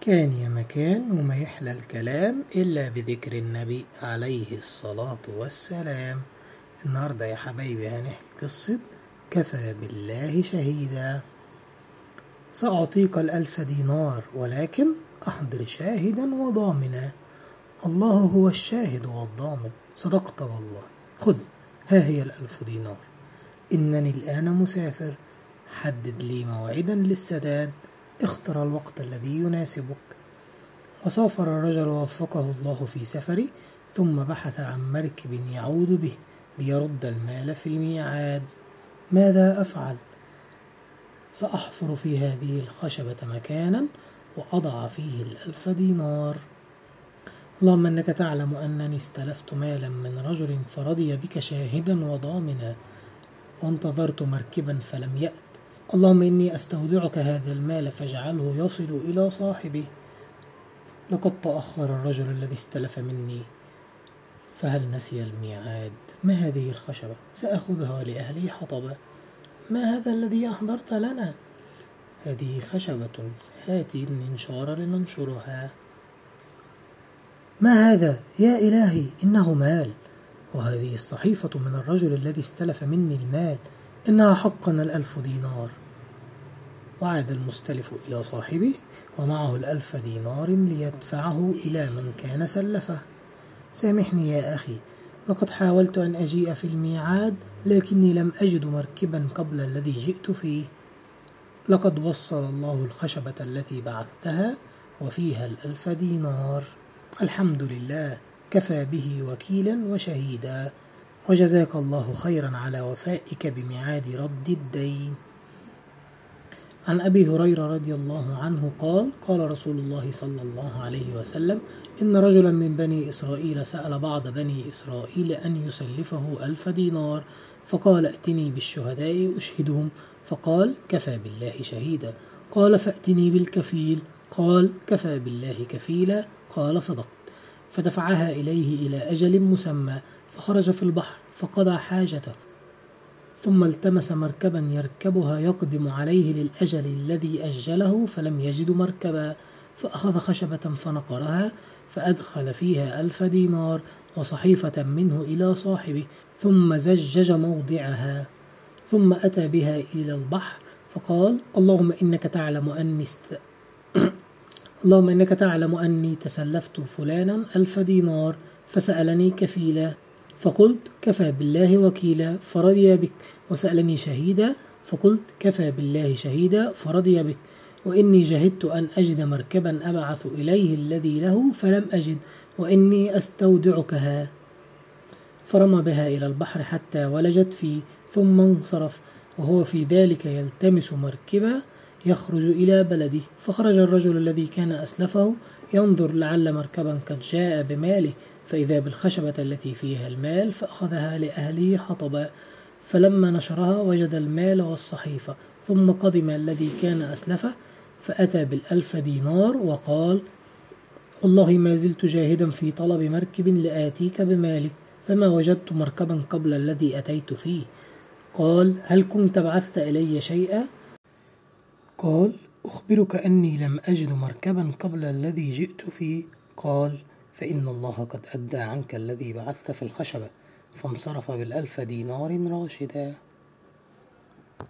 كان يا مكان وما يحلى الكلام إلا بذكر النبي عليه الصلاة والسلام. النهاردة يا حبايبي هنحكي قصة كفى بالله شهيدا. سأعطيك الألف دينار ولكن أحضر شاهدا وضامنا. الله هو الشاهد والضامن. صدقت والله. خذ ها هي الألف دينار. إنني الآن مسافر. حدد لي موعدا للسداد. اختر الوقت الذي يناسبك. وسافر الرجل ووفقه الله في سفره ثم بحث عن مركب يعود به ليرد المال في الميعاد. ماذا أفعل؟ سأحفر في هذه الخشبة مكانا وأضع فيه الألف دينار. اللهم إنك تعلم أنني استلفت مالا من رجل فرضي بك شاهدا وضامنا وانتظرت مركبا فلم يأت. اللهم إني أستودعك هذا المال فاجعله يصل إلى صاحبه لقد تأخر الرجل الذي استلف مني. فهل نسي الميعاد؟ ما هذه الخشبة؟ سأخذها لأهلي حطبا. ما هذا الذي أحضرت لنا؟ هذه خشبة هات المنشار لننشرها ما هذا؟ يا إلهي إنه مال. وهذه الصحيفة من الرجل الذي استلف مني المال. إنها حقا الألف دينار. وعاد المستلف إلى صاحبه ومعه الألف دينار ليدفعه إلى من كان سلفه. سامحني يا أخي لقد حاولت أن أجيء في الميعاد لكني لم أجد مركبا قبل الذي جئت فيه. لقد وصل الله الخشبة التي بعثتها وفيها الألف دينار. الحمد لله كفى به وكيلا وشهيدا. وجزاك الله خيرا على وفائك بميعاد رد الدين. عن أبي هريرة رضي الله عنه قال قال رسول الله صلى الله عليه وسلم إن رجلا من بني إسرائيل سأل بعض بني إسرائيل أن يسلفه ألف دينار فقال ائتني بالشهداء أشهدهم. فقال كفى بالله شهيدا. قال فأتني بالكفيل. قال كفى بالله كفيلا. قال صدقت. فدفعها إليه إلى أجل مسمى فخرج في البحر فقضى حاجته ثم التمس مركبا يركبها يقدم عليه للأجل الذي أجله فلم يجد مركبا فأخذ خشبة فنقرها فأدخل فيها ألف دينار وصحيفة منه إلى صاحبه ثم زجج موضعها ثم أتى بها إلى البحر فقال اللهم إنك تعلم أني است... اللهم إنك تعلم أني تسلفت فلانا ألف دينار فسألني كفيلا فقلت كفى بالله وكيلا فرضي بك. وسألني شهيدا فقلت كفى بالله شهيدا فرضي بك. وإني جهدت أن أجد مركبا أبعث إليه الذي له فلم أجد وإني أستودعكها. فرمى بها إلى البحر حتى ولجت فيه ثم انصرف. وهو في ذلك يلتمس مركبا يخرج إلى بلده فخرج الرجل الذي كان أسلفه ينظر لعل مركبا قد جاء بماله فإذا بالخشبة التي فيها المال فأخذها لأهله حطبا فلما نشرها وجد المال والصحيفة ثم قدم الذي كان أسلفه فأتى بالألف دينار وقال والله ما زلت جاهدا في طلب مركب لآتيك بمالك فما وجدت مركبا قبل الذي أتيت فيه. قال هل كنت بعثت إلي شيئا؟ قال أخبرك أني لم أجد مركبا قبل الذي جئت فيه. قال فإن الله قد أدى عنك الذي بعثت في الخشبة فانصرف بالألف دينار راشدا.